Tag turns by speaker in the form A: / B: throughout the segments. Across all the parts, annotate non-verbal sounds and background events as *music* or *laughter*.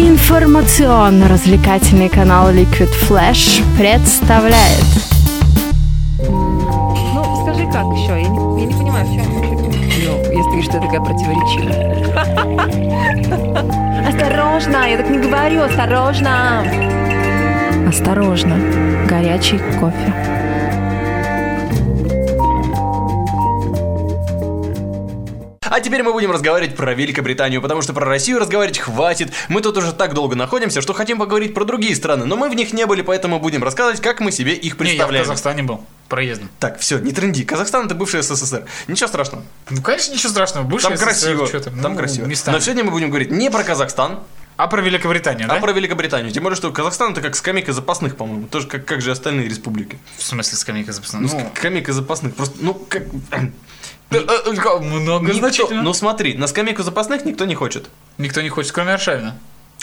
A: Информационно-развлекательный канал Liquid Flash представляет.
B: Ну, скажи, как еще? Я не, я не понимаю, в чем Ну, если ты что такая противоречивая. Осторожно, я так не говорю, осторожно.
A: Осторожно, горячий кофе.
C: А теперь мы будем разговаривать про Великобританию, потому что про Россию разговаривать хватит. Мы тут уже так долго находимся, что хотим поговорить про другие страны, но мы в них не были, поэтому будем рассказывать, как мы себе их
D: Не, я в
C: представляем.
D: Казахстане был, проездом.
C: Так, все, не тренди. Казахстан это бывший СССР. Ничего страшного.
D: Ну, конечно, ничего страшного. Бывший
C: Там
D: СССР,
C: красиво.
D: там,
C: Там
D: ну,
C: красиво.
D: местами.
C: Но сегодня мы будем говорить не про Казахстан,
D: А про Великобританию, да?
C: а про Великобританию. Тем более, что Казахстан это как скамейка запасных, по-моему. Тоже как, как же остальные республики.
D: В смысле скамейка запасная?
C: Ну,
D: Ну,
C: скамейка запасных. Просто, ну, как... *clears throat*
D: э, э, много
C: Никто-
D: значительно.
C: ну смотри, на скамейку запасных никто не хочет.
D: Никто не хочет, кроме Аршавина.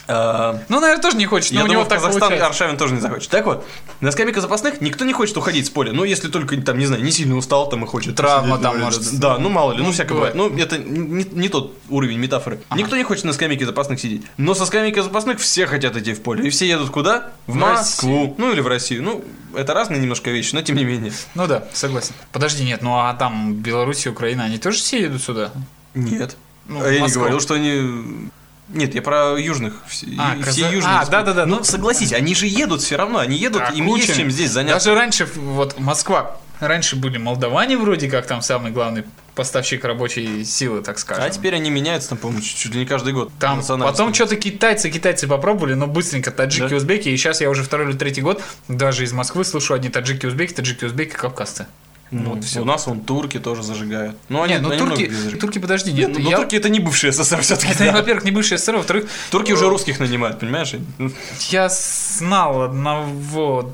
C: А,
D: Ну, наверное, тоже не хочет, но
C: Я
D: у
C: думаю,
D: него
C: в
D: так
C: Казахстан
D: получается.
C: Аршавин тоже не захочет. Так вот, на скамейке запасных никто не хочет уходить с поля. Ну, если только, там, не знаю, не сильно устал там и хочет.
D: Травма
C: посидеть,
D: там,
C: ну, или-
D: может,
C: Да, ну мало ли, ну,
D: ну,
C: всякое
D: бывает.
C: Ну, это не, не тот уровень метафоры. Никто не хочет на скамейке запасных сидеть. Но со скамейки запасных все хотят идти в поле. И все едут куда? В,
D: В
C: Москву. Ну, или в Россию. Ну, это разные немножко вещи, но тем не менее.
D: Ну да, согласен. Подожди, нет, ну а там Беларусь и Украина, они тоже все едут сюда?
C: Нет.
D: Ну,
C: а я не говорил, что они... Нет, я про южных. Все,
D: А,
C: и-
D: Каза-
C: все южные.
D: а,
C: республики.
D: да-да-да,
C: Ну,
D: ну,
C: согласись, они же едут все равно. Они едут,
D: Да,
C: им есть
D: кучами.
C: чем здесь заняться.
D: Даже раньше, вот Москва, раньше были молдаване вроде как там самый главный поставщик рабочей силы, так скажем.
C: А теперь они меняются, там, по-моему, чуть ли не каждый год.
D: Там потом что-то китайцы, китайцы попробовали, но быстренько таджики,
C: Да?
D: узбеки. И сейчас я уже второй или третий год даже из Москвы слышу одни таджики, узбеки, таджики, узбеки, кавказцы.
C: Ну,
D: вот всё.
C: У нас вон турки тоже зажигают. Ну, они,
D: Нет, ну
C: они
D: турки, турки, подожди,
C: Нет,
D: нет,
C: ну,
D: я-
C: турки это не бывшие СССР все-таки.
D: это, во-первых, не бывшие СССР, во-вторых,
C: Турки уже русских нанимают, понимаешь? Ну,
D: я знал одного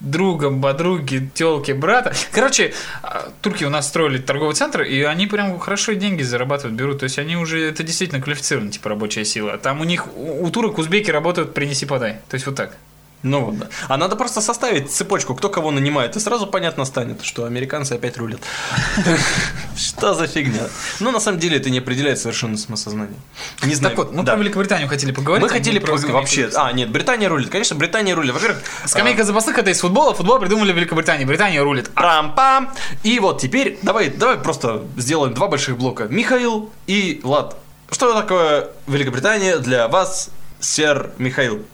D: друга, подруги, телки, брата. Короче, а, турки у нас строили торговый центр, и они прям хорошо деньги зарабатывают, берут. То есть они уже, это действительно квалифицированная типа рабочая сила. Там у них, у, у турок, узбеки работают принеси-подай. То есть вот так.
C: Ну вот, да. А надо просто составить цепочку, кто кого нанимает, и сразу понятно станет, что американцы опять рулят. *laughs* Что за фигня? Ну, на самом деле, это не определяет совершенно самосознание. Не знаю.
D: Так вот, мы
C: Да.
D: про Великобританию хотели поговорить.
C: Мы
D: а
C: хотели вообще... А, нет, Британия рулит. Конечно, Британия рулит. Во-первых...
D: Скамейка запасных это из футбола, футбол придумали в Великобритании, Британия рулит. А,
C: Рам-пам. И вот теперь давай, давай просто сделаем два больших блока. Михаил и Влад. Что такое Великобритания для вас, сэр Михаил?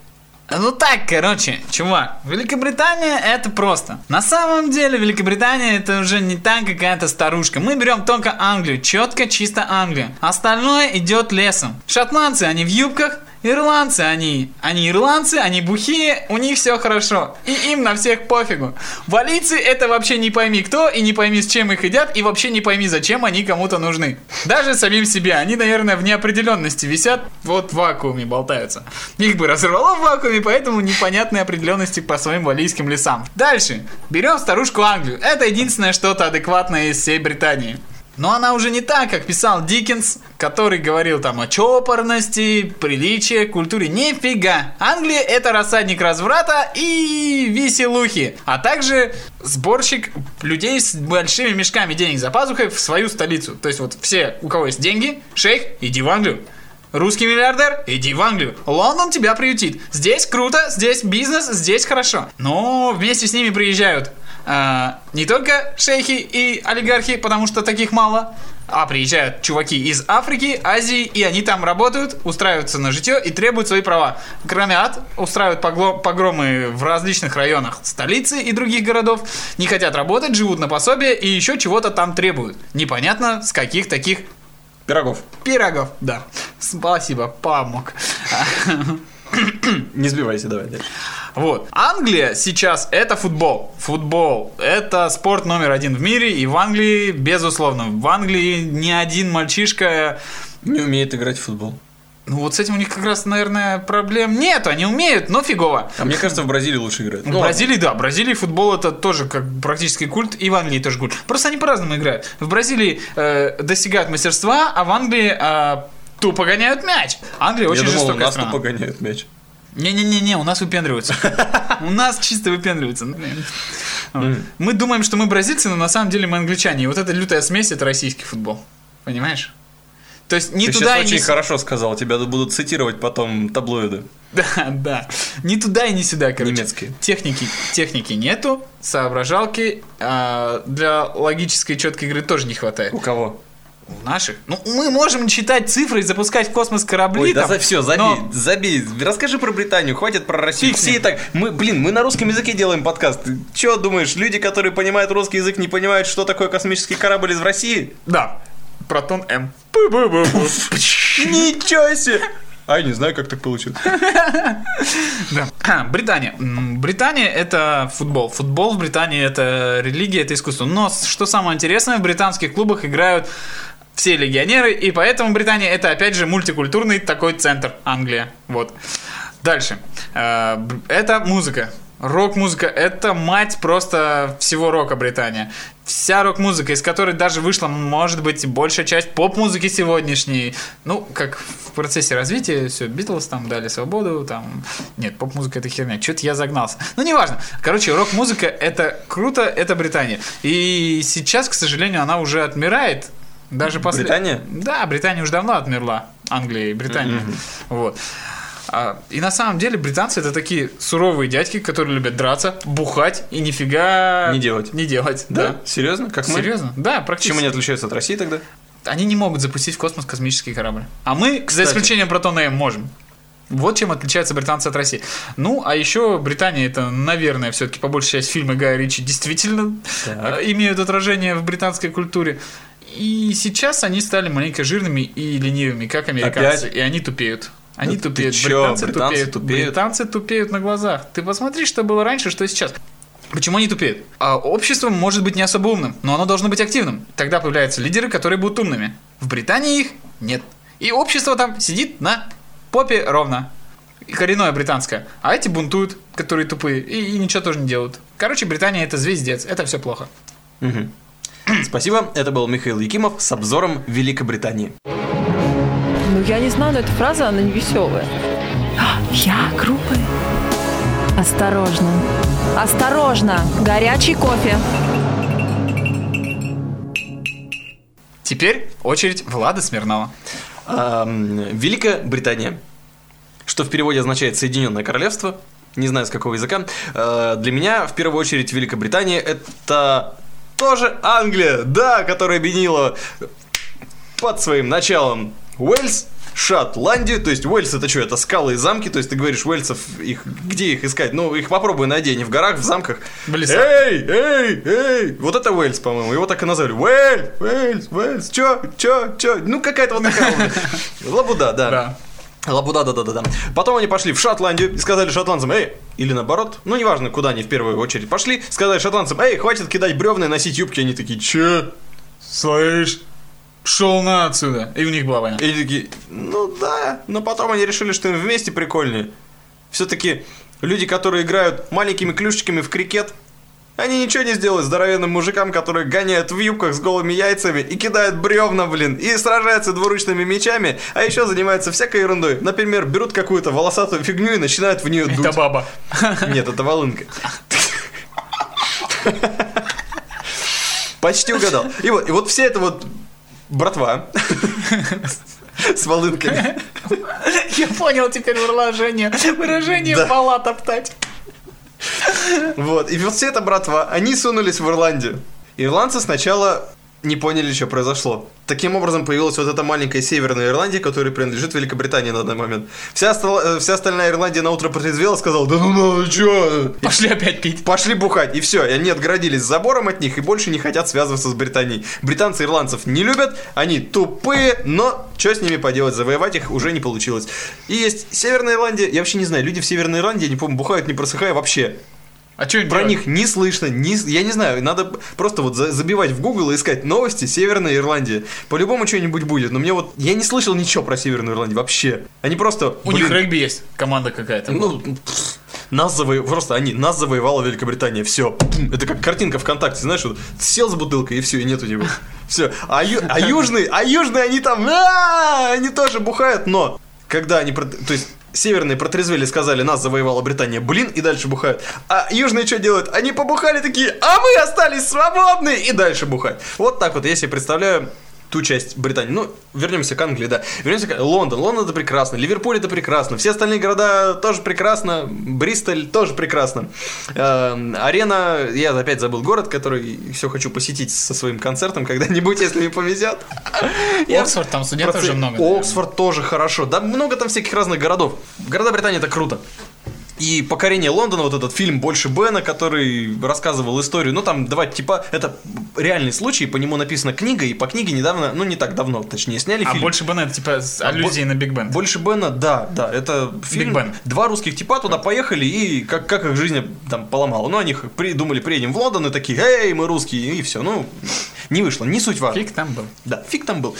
D: Ну так, короче, чувак, Великобритания это просто. На самом деле Великобритания это уже не так какая-то старушка. Мы берем только Англию, четко, чисто Англию. Остальное идет лесом. Шотландцы, они в юбках, Ирландцы, они, они ирландцы, они бухие, у них все хорошо. И им на всех пофигу. Валийцы это вообще не пойми кто, и не пойми с чем их едят, и вообще не пойми зачем они кому-то нужны. Даже самим себе. Они, наверное, в неопределенности висят, вот в вакууме болтаются. Их бы разорвало в вакууме, поэтому непонятной определенности по своим валийским лесам. Дальше. Берем старушку Англию. Это единственное что-то адекватное из всей Британии. Но она уже не так, как писал Диккенс, который говорил там о чопорности, приличии, культуре. Нифига! Англия это рассадник разврата и веселухи, а также сборщик людей с большими мешками денег за пазухой в свою столицу. То есть вот все, у кого есть деньги, шейх, иди в Англию. Русский миллиардер, иди в Англию. Лондон тебя приютит. Здесь круто, здесь бизнес, здесь хорошо. Но вместе с ними приезжают а, не только шейхи и олигархи, потому что таких мало, а приезжают чуваки из Африки, Азии, и они там работают, устраиваются на житье и требуют свои права. Громят, устраивают погло- погромы в различных районах столицы и других городов, не хотят работать, живут на пособие и еще чего-то там требуют. Непонятно, с каких таких
C: Пирогов.
D: Пирогов, да. Спасибо, помог.
C: Не сбивайся, давай дальше.
D: Вот. Англия сейчас это футбол. Футбол это спорт номер один в мире. И в Англии, безусловно, в Англии ни один мальчишка...
C: Не умеет играть в футбол.
D: Ну вот с этим у них как раз, наверное, проблем нет. Они умеют, но фигово.
C: А мне кажется, в Бразилии лучше играют.
D: В
C: Ну,
D: Бразилии, да, в Бразилии футбол это тоже как практически культ, и в Англии тоже культ. Просто они по-разному играют. В Бразилии э, достигают мастерства, а в Англии э, тупо гоняют мяч. Англия очень
C: Я думал,
D: жестокая
C: нас
D: страна.
C: тупо гоняют мяч.
D: Не-не-не, у нас выпендриваются. *laughs* У нас чисто выпендриваются. Мы думаем, что мы бразильцы, но на самом деле мы англичане. И вот эта лютая смесь – это российский футбол. Понимаешь? То есть ни
C: Ты
D: туда
C: сейчас
D: и
C: очень
D: ни сюда.
C: хорошо сказал, тебя будут цитировать потом таблоиды. *laughs*
D: Да, да. Ни туда и ни сюда, короче.
C: Немецкие.
D: Техники, техники нету, соображалки а, для логической четкой игры тоже не хватает.
C: У кого?
D: У наших. Ну, мы можем читать цифры и запускать в космос корабли.
C: Ой, да
D: там,
C: за все, забей,
D: но-
C: забей. Расскажи про Британию, хватит про Россию.
D: Фиг
C: Все и так. Мы, блин, мы на русском языке делаем подкаст. Чё думаешь, люди, которые понимают русский язык, не понимают, что такое космический корабль из России?
D: Да. Протон М.
C: Ничего себе! А, я не знаю, как так получилось. *laughs*
D: Да. Британия. Британия это футбол. Футбол в Британии это религия, это искусство. Но что самое интересное, в британских клубах играют все легионеры, и поэтому Британия это опять же мультикультурный такой центр Англия. Вот. Дальше. Э, Это музыка. Рок-музыка – это мать просто всего рока Британия. Вся рок-музыка, из которой даже вышла, может быть, большая часть поп-музыки сегодняшней. Ну, как в процессе развития, все, Битлз там дали свободу, там... Нет, поп-музыка – это херня. Что-то я загнался. Ну, неважно. Короче, рок-музыка – это круто, это Британия. И сейчас, к сожалению, она уже отмирает. Даже после...
C: Британия?
D: Да, Британия уже давно отмерла. Англия и Британия. Вот. А, И на самом деле британцы это такие суровые дядьки, которые любят драться, бухать и нифига
C: Не делать.
D: Не делать, да.
C: Серьезно? Как мы?
D: Серьезно? Да, практически.
C: Чем они отличаются от России тогда?
D: Они не могут запустить в космос космический корабль. А мы, за
C: Кстати.
D: исключением Протона М, можем. Вот чем отличаются британцы от России. Ну, а еще Британия это, наверное, все-таки по большей части фильмы Гая Ричи действительно
C: Так.
D: э, имеют отражение в британской культуре. И сейчас они стали маленько жирными и ленивыми, как американцы.
C: Опять?
D: И они тупеют. Они
C: Да ты
D: тупеют.
C: чё,
D: британцы,
C: британцы
D: тупеют.
C: тупеют?
D: Британцы тупеют на глазах. Ты посмотри, что было раньше, что сейчас. Почему они тупеют? А общество может быть не особо умным, но оно должно быть активным. Тогда появляются лидеры, которые будут умными. В Британии их нет. И общество там сидит на попе ровно. И коренное британское. А эти бунтуют, которые тупые, и, и ничего тоже не делают. Короче, Британия это звездец, это все плохо.
C: Спасибо. Это был Михаил Якимов с обзором Великобритании.
B: Ну, я не знаю, но эта фраза, она не веселая.
A: Я группы. Осторожно. Осторожно. Горячий кофе.
D: Теперь очередь Влада Смирнова.
C: Ам, Великобритания, что в переводе означает Соединенное Королевство, не знаю с какого языка. Э, Для меня в первую очередь Великобритания это тоже Англия, да, которая объединила под своим началом Уэльс, Шотландию, то есть Уэльс это что, это скалы и замки, то есть ты говоришь уэльсов, их, где их искать? Ну, их попробуй найди, они в горах, в замках.
D: В лесах.
C: Эй, эй, эй, вот это Уэльс, по-моему, его так и назвали. Уэльс, Уэльс, Уэльс, чё, чё, чё, ну какая-то вот такая. *laughs* Лабуда, да.
D: Да.
C: Лабуда, да, да, да, да. Потом они пошли в Шотландию и сказали шотландцам, эй, или наоборот, ну неважно, куда они в первую очередь пошли, сказали шотландцам, эй, хватит кидать бревна и носить юбки, они такие, чё?
D: Слышь, шел на отсюда. И у них была война.
C: И они такие, ну да, но потом они решили, что им вместе прикольнее. Все-таки люди, которые играют маленькими клюшечками в крикет, они ничего не сделают здоровенным мужикам, которые гоняют в юбках с голыми яйцами и кидают бревна, блин, и сражаются двуручными мечами, а еще занимаются всякой ерундой. Например, берут какую-то волосатую фигню и начинают в нее дуть.
D: Это баба.
C: Нет, это волынка. Почти угадал. И вот, и вот вся эта вот братва с волынками.
D: Я понял теперь выражение. Выражение
C: Да.
D: пола топтать.
C: Вот. И вот вся эта братва, они сунулись в Ирландию. Ирландцы сначала не поняли, что произошло. Таким образом появилась вот эта маленькая Северная Ирландия, которая принадлежит Великобритании на данный момент. Вся, остала- э, вся остальная Ирландия на утро протрезвела, сказала, да ну ну, чё?
D: Пошли опять пить.
C: Пошли бухать, и все. И они отгородились забором от них и больше не хотят связываться с Британией. Британцы ирландцев не любят, они тупые, но что с ними поделать, завоевать их уже не получилось. И есть Северная Ирландия, я вообще не знаю, люди в Северной Ирландии, не помню, бухают не просыхая вообще.
D: А что
C: Про них не слышно, не, я не знаю, надо просто вот за- забивать в Google и искать новости Северная Ирландия. По-любому что-нибудь будет, но мне вот, я не слышал ничего про Северную Ирландию вообще. Они просто,
D: У них
C: блин,
D: регби есть. Команда какая-то.
C: ну, нас завоевала, просто они, нас завоевала Великобритания, все. Это как картинка ВКонтакте, знаешь, вот сел с бутылкой и все, и нету него. Все. А, ю- а *laughs* южные, а южные они там, «А, они тоже бухают, но когда они, то есть северные протрезвели, сказали, нас завоевала Британия, блин, и дальше бухают. А южные что делают? Они побухали такие, а мы остались свободны, и дальше бухать. Вот так вот я себе представляю ту часть Британии. Ну, вернемся к Англии, да. Вернемся к Лондон. Лондон это прекрасно. Ливерпуль это прекрасно. Все остальные города тоже прекрасно. Бристоль тоже прекрасно. Эм, арена, я опять забыл город, который все хочу посетить со своим концертом когда-нибудь, если мне повезет.
D: Оксфорд, там студентов
C: просто-
D: же много.
C: Оксфорд тоже хорошо. Да, много там всяких разных городов. Города Британии это круто. И покорение Лондона, вот этот фильм больше Бена, который рассказывал историю. Ну, там, давай, типа, это реальный случай, по нему написана книга, и по книге недавно, ну, не так давно, точнее, сняли
D: А
C: фильм.
D: больше Бен это типа
C: А,
D: аллюзией на Биг Бен.
C: Больше Бена, да, да, это фильм.
D: Бен.
C: Два русских типа туда поехали, и как, как их жизнь там поломала. Ну, они придумали, приедем в Лондон, и такие, эй, мы русские, и все. Ну, не вышло, не суть важно.
D: Фиг там был.
C: Да, фиг там был.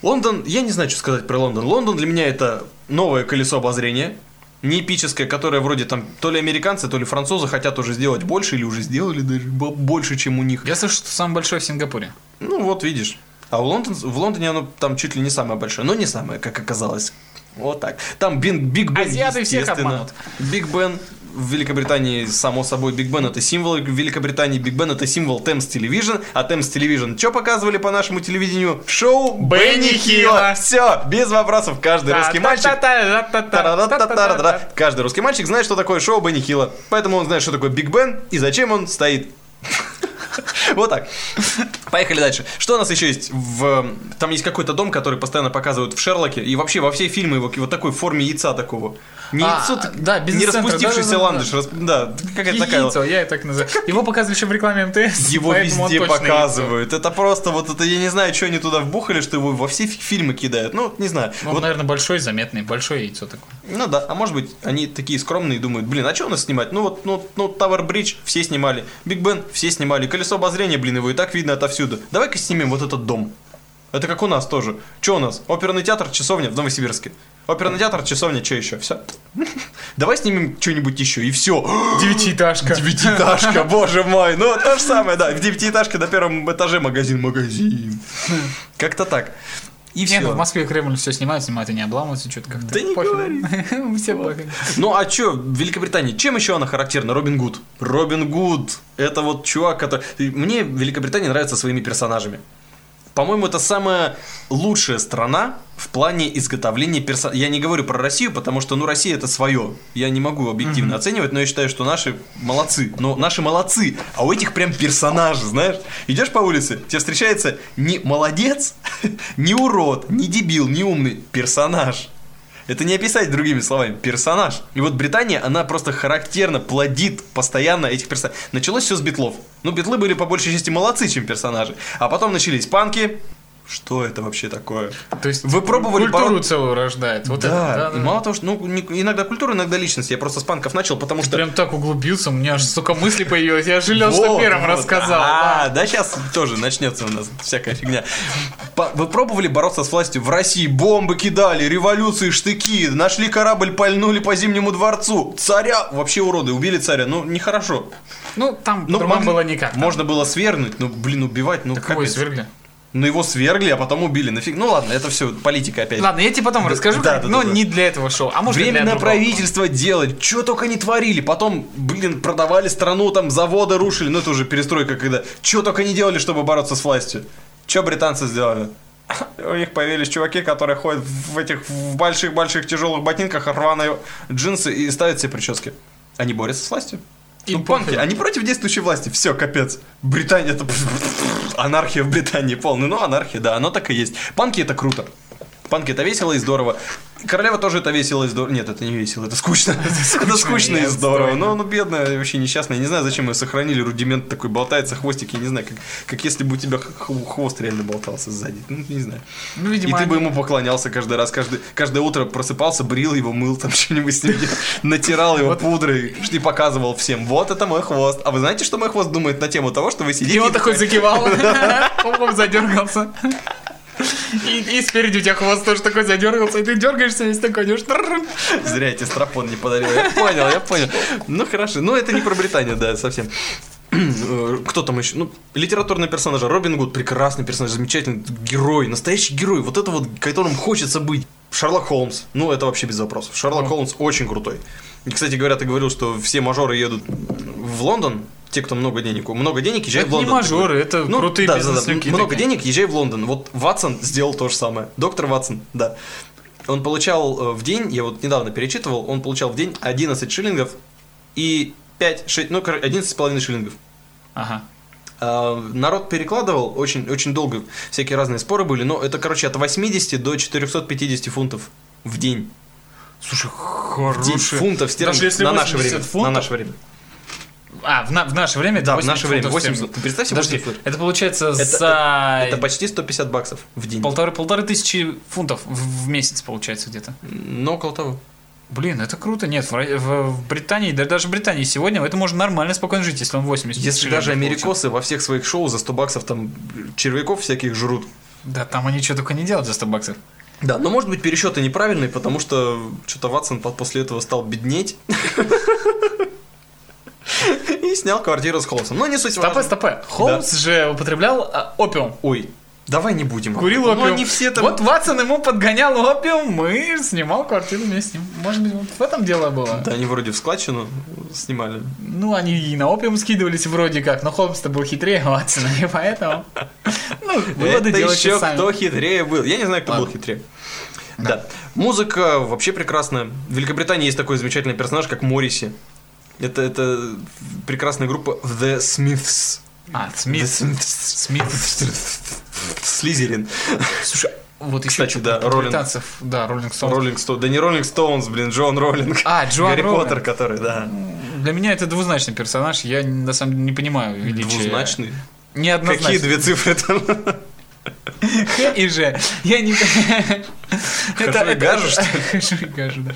C: Лондон, я не знаю, что сказать про Лондон. Лондон для меня это новое колесо обозрения. Не эпическое, которое вроде там то ли американцы, то ли французы хотят уже сделать больше, или уже сделали даже бо- больше, чем у них.
D: Я слышу, что самый большой в Сингапуре.
C: Ну вот видишь. А в, Лондон, в Лондоне оно там чуть ли не самое большое, но не самое, как оказалось. Вот так. Там Бин- Биг Бен,
D: Азиаты всех обманут.
C: Биг Бен в Великобритании, само собой, Биг Бен это символ Великобритании, Биг Бен это символ Thames Television, а Thames Television что показывали по нашему телевидению? Шоу
D: Бенни Хилла.
C: Все, без вопросов, каждый русский мальчик. Каждый русский мальчик знает, что такое шоу Бенни Хилла. Поэтому он знает, что такое Биг Бен и зачем он стоит. *laughs* Вот так. Поехали дальше. Что у нас еще есть? В... Там есть какой-то дом, который постоянно показывают в Шерлоке. И вообще во все фильмы его вот такой в форме яйца такого. Не
D: А,
C: яйцо,
D: да,
C: не распустившийся
D: да-да-да-да.
C: ландыш. рас- Да, какая-то такая.
D: Яйцо, я и так называю. Его показывали еще в рекламе МТС.
C: Его
D: он
C: везде показывают. Это просто вот это, я не знаю, что они туда вбухали, что его во все фи- фильмы кидают. Ну, не знаю.
D: яйцо. Ну,
C: Вот
D: наверное, большой, заметный, большое яйцо такое.
C: Ну да, а может быть, они такие скромные и думают, блин, а что у нас снимать? Ну вот, ну, ну Tower Bridge все снимали, Биг Бен все снимали, колесо обозрения, блин, его и так видно отовсюду. Давай-ка снимем вот этот дом. Это как у нас тоже. Что у нас? Оперный театр, часовня в Новосибирске. Оперный театр, часовня, что еще? Все. Давай снимем что-нибудь еще, и все. *gasps*
D: Девятиэтажка.
C: Девятиэтажка, *laughs* боже мой. Ну, то же самое, да. В девятиэтажке на первом этаже магазин, магазин. *laughs* Как-то так. И
D: Не, ну, в
C: все.
D: Москве Кремль все снимают, снимают и не обламываются, что-то как-то.
C: Да не
D: Пофиг. Все плакали.
C: Ну а чё, в Великобритании, чем еще она характерна? Робин Гуд. Робин Гуд. Это вот чувак, который... Мне Великобритания нравится своими персонажами. По-моему, это самая лучшая страна в плане изготовления персонажей. Я не говорю про Россию, потому что, ну, Россия это свое. Я не могу объективно оценивать, но я считаю, что наши молодцы. Но наши молодцы, а у этих прям персонажи, знаешь. Идешь по улице, тебе встречается не молодец, *laughs* не урод, не дебил, не умный персонаж. Это не описать другими словами. Персонаж. И вот Британия, она просто характерно плодит постоянно этих персонажей. Началось все с битлов. Ну, битлы были по большей части молодцы, чем персонажи. А потом начались панки. Что это вообще такое?
D: То есть
C: Вы пробовали
D: культуру
C: боро-
D: целую рождает. Вот
C: да,
D: это.
C: и мало того, что ну, иногда культура, иногда личность. Я просто с панков начал, потому что...
D: Прям так углубился, у меня аж столько мыслей появилось. Я жалел, что
C: Вот,
D: первым
C: вот.
D: рассказал.
C: А,
D: да.
C: да, сейчас тоже начнется у нас всякая фигня. Вы пробовали бороться с властью в России? Бомбы кидали, революции, штыки, нашли корабль, пальнули по Зимнему дворцу. Царя, вообще уроды, убили царя. Ну, нехорошо.
D: Ну, там
C: Ну, могли-
D: было никак. Там.
C: Можно было свергнуть, ну, блин, убивать, ну,
D: Так его
C: капец.
D: свергли.
C: Ну, его свергли, а потом убили. Нафиг. Ну, ладно, это все политика опять.
D: Ладно, я тебе потом расскажу,
C: да,
D: как-
C: да,
D: но
C: да,
D: не для этого шоу. А может,
C: Временное правительство делать, что только не творили. Потом, блин, продавали страну, там заводы рушили. Ну, это уже перестройка, когда... Что только не делали, чтобы бороться с властью. Что британцы сделали? У них появились чуваки, которые ходят в этих в больших-больших тяжелых ботинках, рваные джинсы и ставят себе прически. Они борются с властью.
D: Им
C: ну, панки, они против действующей власти. Все, капец. Британия это *laughs* анархия в Британии полная. Ну, анархия, да, оно так и есть. Панки это круто. Панки это весело и здорово. Королева тоже это весело и здорово. Нет, это не весело, это скучно. *laughs* Это скучно и здорово.
D: отстойно.
C: Ну, ну, бедная, вообще несчастная. Не знаю, зачем ее сохранили. Рудимент такой болтается, хвостик, я не знаю, как, как если бы у тебя хвост реально болтался сзади. Ну, не знаю.
D: Ну,
C: И
D: видимо,
C: ты бы ему поклонялся каждый раз, каждый, каждое утро просыпался, брил его, мыл там *laughs* что-нибудь с ним, натирал его пудрой, и показывал всем. Вот это мой хвост. А вы знаете, что мой хвост думает на тему того, что вы сидите...
D: И он
C: и
D: такой закивал, *laughs* оп задергался. И, и спереди у тебя хвост тоже такой задергался, и ты дергаешься весь такой, идешь.
C: Зря я тебе стропон не подарил. Я понял, я понял. Ну хорошо. Ну это не про Британию, да, совсем. *clears throat* Кто там еще? Ну, литературные персонажи. Робин Гуд, прекрасный персонаж, замечательный герой, настоящий герой. Вот это вот, которым хочется быть. Шерлок Холмс, ну это вообще без вопросов. Шерлок Холмс очень крутой. И, кстати говоря, ты говорил, что все мажоры едут в Лондон. Те, кто много денег, много денег, езжай
D: Это
C: в
D: не
C: Лондон.
D: мажоры, это
C: Ну,
D: крутые
C: да, да, да.
D: бизнес-люди.
C: Много
D: такие.
C: денег, езжай в Лондон. Вот Ватсон сделал то же самое. Доктор Ватсон, да. Он получал э, в день, я вот недавно перечитывал, он получал в день 11 шиллингов и 5, 6, ну, короче, 11,5 шиллингов.
D: Ага.
C: А, Народ перекладывал, очень, очень долго всякие разные споры были, но это, короче, от 80 до 450 фунтов в день.
D: Слушай, хороший.
C: фунтов стерлингов на наше
D: 80
C: время.
D: фунтов,
C: На наше время.
D: А, в, на- в наше время это
C: Да, в
D: 80
C: наше время
D: фунтов
C: 80.
D: стерлингов.
C: Ты представь себе
D: Подожди,
C: 80
D: это получается
C: Это,
D: за
C: это почти 150 баксов в день.
D: полторы, полторы тысячи фунтов в, в месяц получается где-то.
C: Ну, около того.
D: Блин, это круто. Нет, в, в- в Британии, да даже в Британии сегодня это можно нормально спокойно жить, если он 80
C: Если даже
D: получил.
C: америкосы во всех своих шоу за 100 баксов там червяков всяких жрут.
D: Да, там они что только не делают за 100 баксов.
C: Да, но может быть пересчеты неправильные, потому что что-то Ватсон по- после этого стал беднеть. *laughs* *laughs* И снял квартиру с Холмсом. Но не суть
D: Стопэ,
C: важно.
D: стопэ. Холмс же употреблял а, опиум.
C: Ой, давай не будем.
D: Курил
C: Ну,
D: опиум.
C: они все там...
D: Вот Ватсон ему подгонял опиум и снимал квартиру вместе с ним. Может быть, вот в этом дело было.
C: Да, они вроде в складчину снимали.
D: Ну, они и на опиум скидывались вроде как, но Холмс-то был хитрее Ватсона, и поэтому... Ну, выводы
C: Это
D: делайте
C: еще кто хитрее был. Я не знаю, кто был хитрее. Да. Музыка вообще прекрасная. В Великобритании есть такой замечательный персонаж, как Морриси. Это, это прекрасная группа The Smiths.
D: А, Смит.
C: The
D: Смит.
C: Слизерин.
D: Слушай, вот еще
C: Кстати, да, Роллинг.
D: Да, Роллинг Стоунс.
C: Роллинг Стоун. Да не Роллинг Стоунс, блин, Джон Роллинг.
D: А, Джоан
C: Гарри
D: Роулинг.
C: Поттер, который, да.
D: Для меня это двузначный персонаж, я на самом деле не понимаю величия.
C: Двузначный.
D: Неоднозначно.
C: Какие две цифры там?
D: Х и Ж. Я не.
C: Хожу и гажу, что ли?
D: Гажу, да.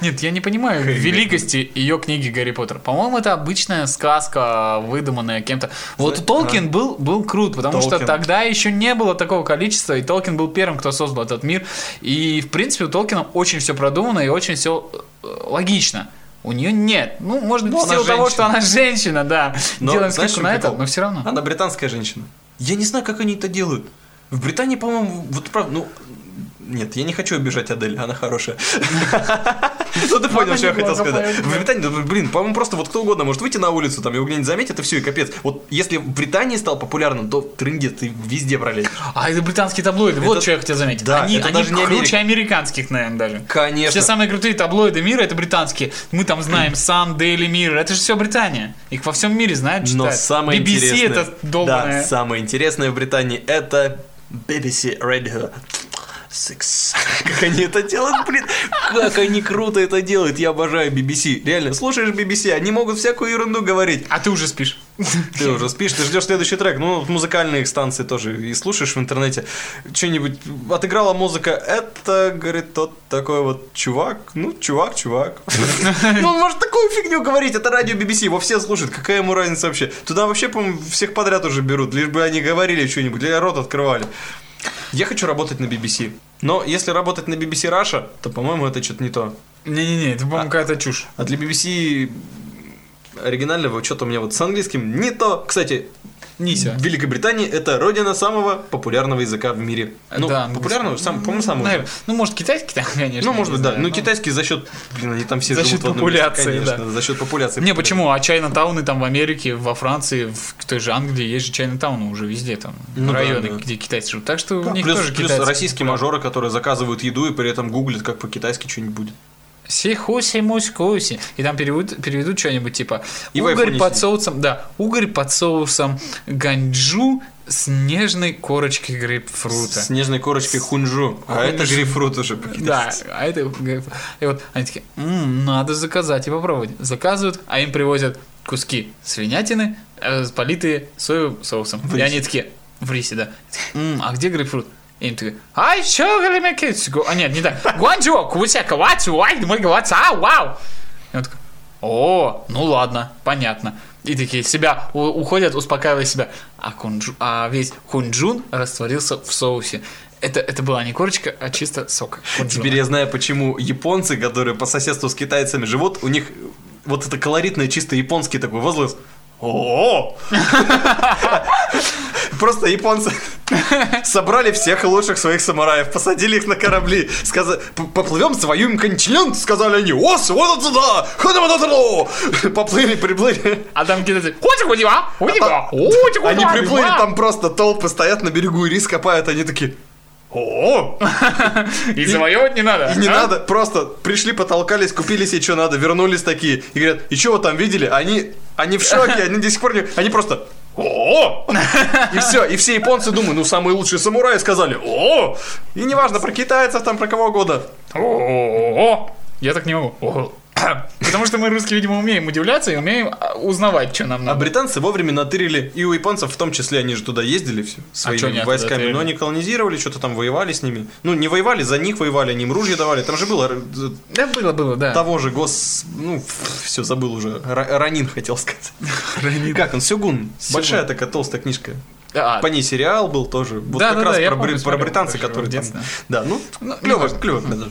D: Нет, я не понимаю великости ее книги Гарри Поттер. По-моему, это обычная сказка, выдуманная кем-то. Вот Толкин был, был крут, потому что
C: Толкин.
D: тогда еще не было такого количества, и Толкин был первым, кто создал этот мир. И, в принципе, у Толкина очень все продумано и очень все логично. У нее нет. Ну, может быть,
C: Ну,
D: в силу того, что она женщина, да.
C: Но
D: Делаем
C: знаешь,
D: скидку на это, но все равно.
C: Она британская женщина. Я не знаю, как они это делают. В Британии, по-моему, вот правда, ну, нет, я не хочу обижать Адель, она хорошая. *laughs* Ну, ты понял, что я хотел сказать. В. Британии, блин, по-моему, просто вот кто угодно может выйти на улицу, там его где-нибудь заметит, и все, и капец. Вот если в Британии стал популярным, то трындец, ты везде пролезешь.
D: А это британские таблоиды, вот что я хотел заметить.
C: да,
D: они
C: даже не
D: круче американских, наверное, даже.
C: Конечно.
D: Все самые крутые таблоиды мира это британские. Мы там знаем Sun, Daily Mirror, это же все Британия. Их во всем мире знают,
C: Но
D: читают.
C: самое
D: BBC
C: интересное...
D: это долбанное.
C: Да, самое интересное в Британии это babysit Red Hood. 6. Как они это делают, блин, как они круто это делают, я обожаю BBC. Реально, слушаешь BBC, они могут всякую ерунду говорить.
D: А ты уже спишь.
C: Ты уже спишь, ты ждешь следующий трек. Ну, музыкальные станции тоже и слушаешь в интернете. Что-нибудь отыграла музыка. Это, говорит, тот такой вот чувак. Ну, чувак, чувак. Ну, он может такую фигню говорить. Это радио BBC, его все слушают. Какая ему разница вообще? Туда вообще, по-моему, всех подряд уже берут. Лишь бы они говорили что-нибудь, или рот открывали. Я хочу работать на BBC. Но если работать на BBC Russia, то, по-моему, это что-то не то.
D: Не-не-не, это, по-моему, какая-то чушь.
C: А для BBC оригинального что-то у меня вот с английским не то. Кстати,
D: Нися.
C: Великобритания это родина самого популярного языка в мире. Ну,
D: Да,
C: популярного, сам, по-моему, самого.
D: Наверное. Ну, может, китайский там, *laughs* конечно.
C: Ну, может быть, да. Ну, китайский за счет, блин, они там все
D: За счет
C: в одном месте,
D: популяции,
C: конечно,
D: да.
C: за счет популяции.
D: Не, почему? А Чайна-тауны там в Америке, во Франции, в той же Англии есть же Чайна-тауны уже везде там,
C: Ну да,
D: районы,
C: да.
D: где китайцы живут. Так что
C: Да,
D: у них
C: плюс,
D: тоже
C: плюс
D: китайцы.
C: российские мажоры, которые заказывают еду и при этом гуглят, как по-китайски что-нибудь будет.
D: Сихуси муськуси. И там переведут, переведут что-нибудь типа угорь под соусом, да, угорь под соусом ганджу с нежной корочкой грейпфрута.
C: С нежной корочкой хунжу. А это грейпфрут уже
D: Да, а это грейпфрут. И вот они такие, «М, надо заказать и попробовать. Заказывают, а им привозят куски свинятины, э, политые соевым соусом.
C: В
D: И они такие, в рисе, да. «М, а где грейпфрут? И им такие, ай, чё, галимеки? А нет, не так. Гуанчжо, кусяка, ватсу, ай, мы говорим, а, вау. И он такой, о, ну ладно, понятно. И такие себя уходят, успокаивая себя. А, кунжу, а весь хунджун растворился в соусе. Это, это была не корочка, а чисто сок. кунжуна.
C: Теперь я знаю, почему японцы, которые по соседству с китайцами живут, у них вот это колоритный, чисто японский такой возглас. О! Просто японцы собрали всех лучших своих самураев, посадили их на корабли, сказали, поплывем, завоюем континент, сказали они, ос, вот ходим поплыли, приплыли.
D: А там кидают, хоти хоти а, хоти
C: А? Они приплыли, там просто толпы стоят на берегу и рис копают, они такие, о, *laughs*
D: И завоевывать не надо.
C: и не
D: а?
C: надо, просто пришли, потолкались, купили себе, что надо, вернулись такие, и говорят, и что вы там видели? Они, они в шоке, они до сих пор не, они просто, о, и все, и все японцы думают, ну самые лучшие самураи сказали, о, и неважно про китайцев там про кого года,
D: О-о-о. Я так не могу. *coughs* Потому что мы, русские, видимо, умеем удивляться и умеем а, узнавать, что нам
C: А
D: надо.
C: британцы вовремя натырили, и у японцев в том числе, они же туда ездили все,
D: они
C: своими
D: оттуда
C: войсками, но они колонизировали, что-то там воевали с ними. Ну, не воевали, за них воевали, они им ружья давали, там же было э,
D: Да, было, было, да.
C: того же гос... Ну, все, забыл уже. Ра- Ранин хотел сказать. *laughs* Как он? Сёгун. Большая такая толстая книжка.
D: А,
C: По ней сериал был тоже. Вот
D: Да,
C: как
D: да,
C: раз
D: да,
C: про,
D: помню,
C: про
D: в
C: там...
D: детстве.
C: Да, ну,
D: Ну,
C: клево, клево. даже.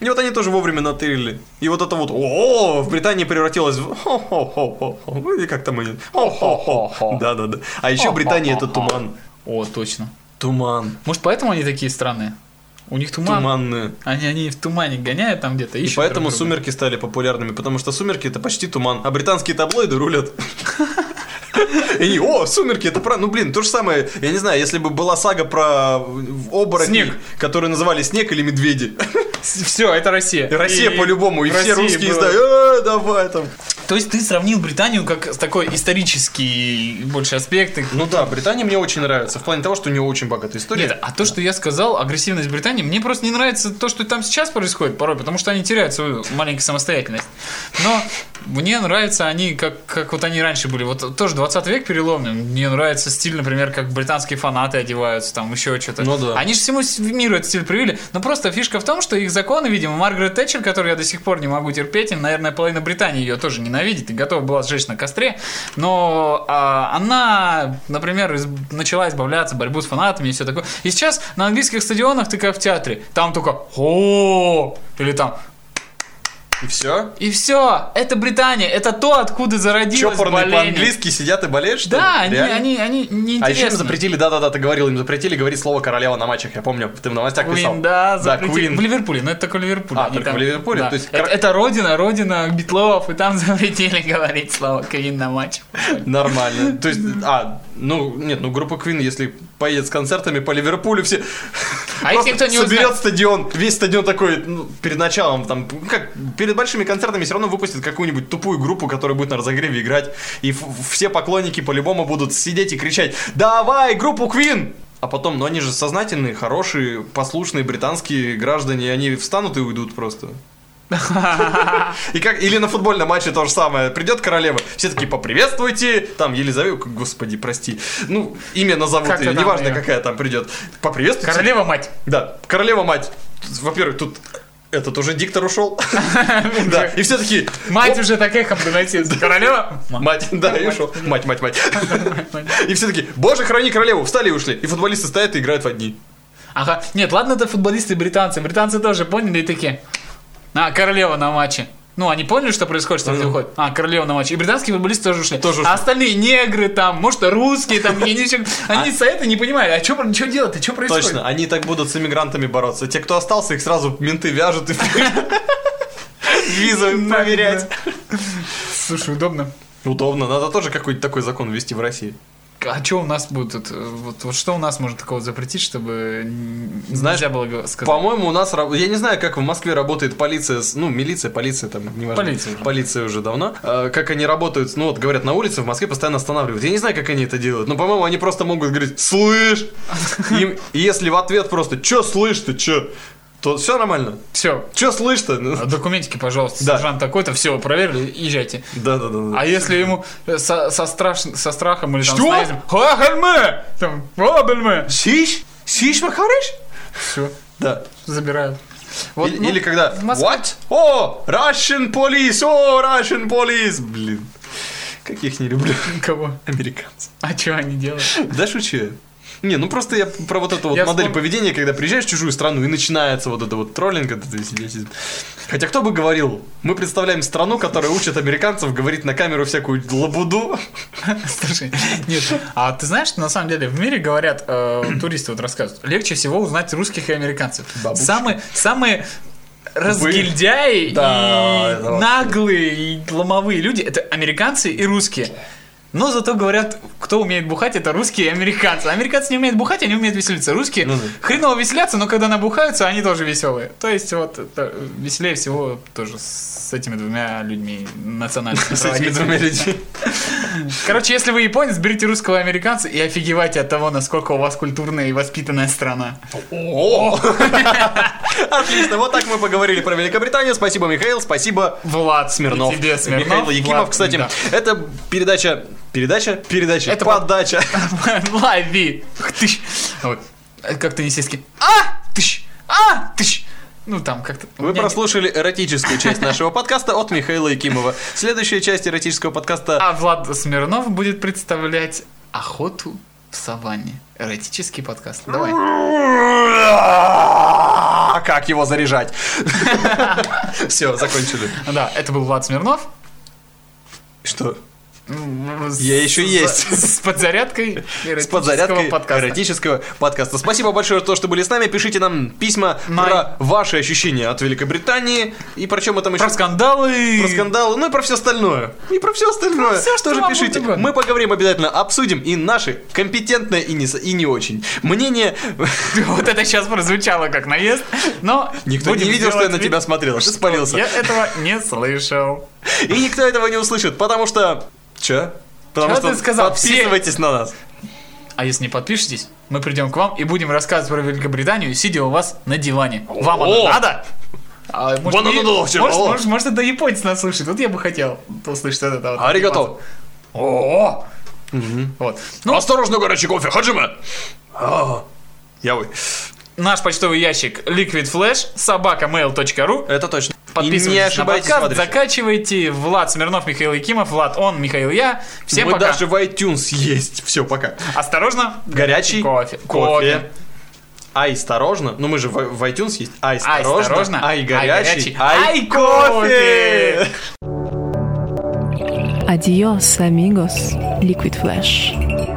C: И вот они тоже вовремя натырили. И вот это вот, о, в Британии превратилось в хо-хо-хо-хо. Ну, Или как там они? Хо-хо-хо. Да-да-да. А еще Британия это туман.
D: О, точно.
C: Туман.
D: Может, поэтому они такие странные? У них туман.
C: Туманные.
D: Они, они в тумане гоняют там где-то.
C: И поэтому
D: друг друга.
C: сумерки стали популярными, потому что сумерки это почти туман, а британские таблоиды рулят. *laughs* И о, сумерки, это про... Ну, блин, то же самое, я не знаю, если бы была сага про оборотней,
D: Снег.
C: которые называли снег или медведи.
D: Все, это Россия.
C: Россия по-любому, и все русские знают, «Э, давай там.
D: То есть ты сравнил Британию как с такой исторический больше аспект.
C: Ну да, Британия мне очень нравится, в плане того, что у нее очень богатая история.
D: Нет, а то, что я сказал, агрессивность Британии, мне просто не нравится то, что там сейчас происходит порой, потому что они теряют свою маленькую самостоятельность. Но мне нравятся они, как, как вот они раньше были. Вот тоже 20 век переломный. Мне нравится стиль, например, как британские фанаты одеваются, там еще что-то.
C: Ну да.
D: Они же всему миру этот стиль привили. Но просто фишка в том, что их законы, видимо, Маргарет Тэтчер, которую я до сих пор не могу терпеть, и, наверное, половина Британии ее тоже ненавидит и готова была сжечь на костре. Но а, она, например, из- начала избавляться, борьбу с фанатами и все такое. И сейчас на английских стадионах ты как в театре. Там только о или там
C: И все.
D: и все. Это Британия. Это то, откуда зародилось
C: Чопорные
D: боление.
C: по-английски сидят и болеют, что?
D: Да, они, они, они
C: А еще им
D: неинтересны.
C: запретили, да-да-да, ты говорил, им запретили говорить слово королева на матчах, я помню, ты в новостях писал.
D: Queen, да, запретили.
C: Queen.
D: В Ливерпуле, но это только в Ливерпуле.
C: А, только в Ливерпуле?
D: да.
C: То есть
D: это, это родина, родина битлов, и там *laughs* запретили говорить слово Queen на матч.
C: Нормально. То есть, а, ну, нет, ну группа Queen, если поедет с концертами по Ливерпулю, все
D: А если кто не
C: соберет
D: узнает?
C: стадион, весь стадион такой, ну, перед началом, там, ну, как, перед большими концертами все равно выпустят какую-нибудь тупую группу, которая будет на разогреве играть, и все поклонники по-любому будут сидеть и кричать «Давай, группу Queen!» А потом, ну они же сознательные, хорошие, послушные британские граждане, они встанут и уйдут просто. И как, или на футбольном матче то же самое. Придет королева, все такие поприветствуйте, там Елизавета, господи, прости, ну, имя назовут
D: Как
C: ее, неважно, какая там придет. Поприветствуйте.
D: Королева мать.
C: Да, королева мать. Во-первых, тут этот уже диктор ушел. *laughs* Да, и все такие,
D: Мать уже так эхом доносится. Королева?
C: мать, да, и ушел. Мать, мать, мать. И все такие, боже, храни королеву, встали и ушли. И футболисты стоят и играют в одни.
D: Ага. Нет, ладно, это футболисты британцы. Британцы тоже поняли и такие. А, королева на матче. Ну, они поняли, что происходит, что люди уходят. А, королева на матче. И британские футболисты тоже ушли.
C: Тоже ушли.
D: А остальные негры там, может, русские там, я не *laughs* они с это не понимали. А что делать? А что происходит?
C: Точно, они так будут с иммигрантами бороться. Те, кто остался, их сразу менты вяжут и *laughs* визу проверять.
D: Слушай, удобно.
C: Удобно, надо тоже какой-то такой закон ввести в России.
D: А что у нас будет? э, Вот, вот что у нас может такого запретить, чтобы
C: Знаешь,
D: нельзя было сказать?
C: По-моему, у нас, я не знаю, как в Москве работает полиция, ну, милиция, полиция, там, неважно.
D: Полиция уже.
C: Полиция уже давно. А, Как они работают, ну, вот, говорят, на улице в Москве постоянно останавливают. Я не знаю, как они это делают, но, по-моему, они просто могут говорить, слышь! *laughs* Им- И если в ответ просто, чё слышь ты, чё? То все нормально.
D: Все.
C: Чё слышь-то? Ну,
D: Документики, пожалуйста,
C: Да.
D: сержант такой-то, все, проверили, езжайте.
C: Да-да-да.
D: А если ему э, со, со, страш- со страхом или там
C: Что?
D: наездом, «Хахальме!» Там, «Обельме!»
C: Сиш? Сиш, Махариш?
D: Все,
C: Да.
D: забирают. Вот,
C: или,
D: ну,
C: или когда What? О, Russian police, о, Russian police. Блин. Каких не люблю.
D: Кого?
C: Американцев.
D: А что они делают?
C: Да шучу я. Не, ну просто я про вот эту вот
D: Я
C: модель
D: вспом-
C: поведения, когда приезжаешь в чужую страну и начинается вот это вот троллинг, это ты сидишь. Хотя кто бы говорил, мы представляем страну, которая учит американцев говорить на камеру всякую лабуду.
D: Слушай, нет, а ты знаешь, что на самом деле в мире говорят, э, туристы вот рассказывают, легче всего узнать русских и американцев.
C: Бабушки.
D: Самые, самые разгильдяи
C: Да,
D: и
C: вообще.
D: наглые и ломовые люди это американцы и русские. Но зато говорят, кто умеет бухать, это русские и американцы. Американцы не умеют бухать, они умеют веселиться. Русские
C: Ну да.
D: хреново веселятся, но когда набухаются, они тоже веселые. То есть вот это веселее всего тоже с этими двумя людьми национальными.
C: С этими двумя людьми.
D: Короче, если вы японец, берите русского американца и офигевайте от того, насколько у вас культурная и воспитанная страна. *laughs*
C: Отлично, вот так мы поговорили про Великобританию. Спасибо, Михаил, спасибо,
D: Влад,
C: Смирнов.
D: тебе, Смирнов.
C: Михаил Якимов, кстати. Это передача... Передача? Передача.
D: Это
C: подача. *laughs*
D: Лови. Тыщ. Вот. Э, Как теннисистки. А! Тыщ! А! Тыщ! Ну, там как-то...
C: Вы прослушали эротическую часть нашего подкаста от Михаила Якимова. Следующая часть эротического подкаста...
D: А Влад Смирнов будет представлять охоту в саванне. Эротический подкаст. Давай.
C: А как его заряжать? *laughs* Все, закончили.
D: Да, это был Влад Смирнов.
C: Что? Я еще есть. *laughs*
D: С подзарядкой
C: С подзарядкой
D: подкаста.
C: эротического подкаста. Спасибо большое за то, что были с нами. Пишите нам письма про ваши ощущения от Великобритании и про чем мы там еще
D: Про скандалы.
C: про скандалы, ну и про все остальное. И про все остальное.
D: всё, что вам
C: пишите. Мы поговорим обязательно, обсудим и наши компетентные и не, и не очень мнение. *laughs*
D: Вот это сейчас прозвучало как наезд, но
C: Никто не видел, что я на тебя смотрел. Ты
D: что
C: спалился.
D: Я этого не слышал.
C: И никто этого не услышит, потому что... Че? Потому
D: Чё
C: что
D: ты сказал?
C: подписывайтесь на нас.
D: А если не подпишетесь, мы придем к вам и будем рассказывать про Великобританию, сидя у вас на диване. Вам
C: О!
D: оно надо? А, может, и- может,
C: о!
D: может, может, это японец нас слушает. Вот я бы хотел услышать это. вот.
C: Аригато.
D: О! Вот. Ну,
C: Осторожно, горячий кофе, Хаджима. А, Я вы.
D: наш почтовый ящик liquidflash собакамейл.ру
C: Это точно. И
D: Подписывайтесь
C: не
D: на
C: ошибайтесь
D: подкаст, закачивайте. Влад Смирнов, Михаил Якимов, Влад он, Михаил я. Всем
C: Мы
D: пока.
C: даже в iTunes есть. Все, пока.
D: Осторожно.
C: Горячий
D: кофе.
C: кофе. Ай, осторожно. Ну мы же в, в iTunes есть. Ай,
D: Ай,
C: осторожно. Ай,
D: Ай, горячий. Ай, кофе.
A: Adios, amigos. Liquid Flash.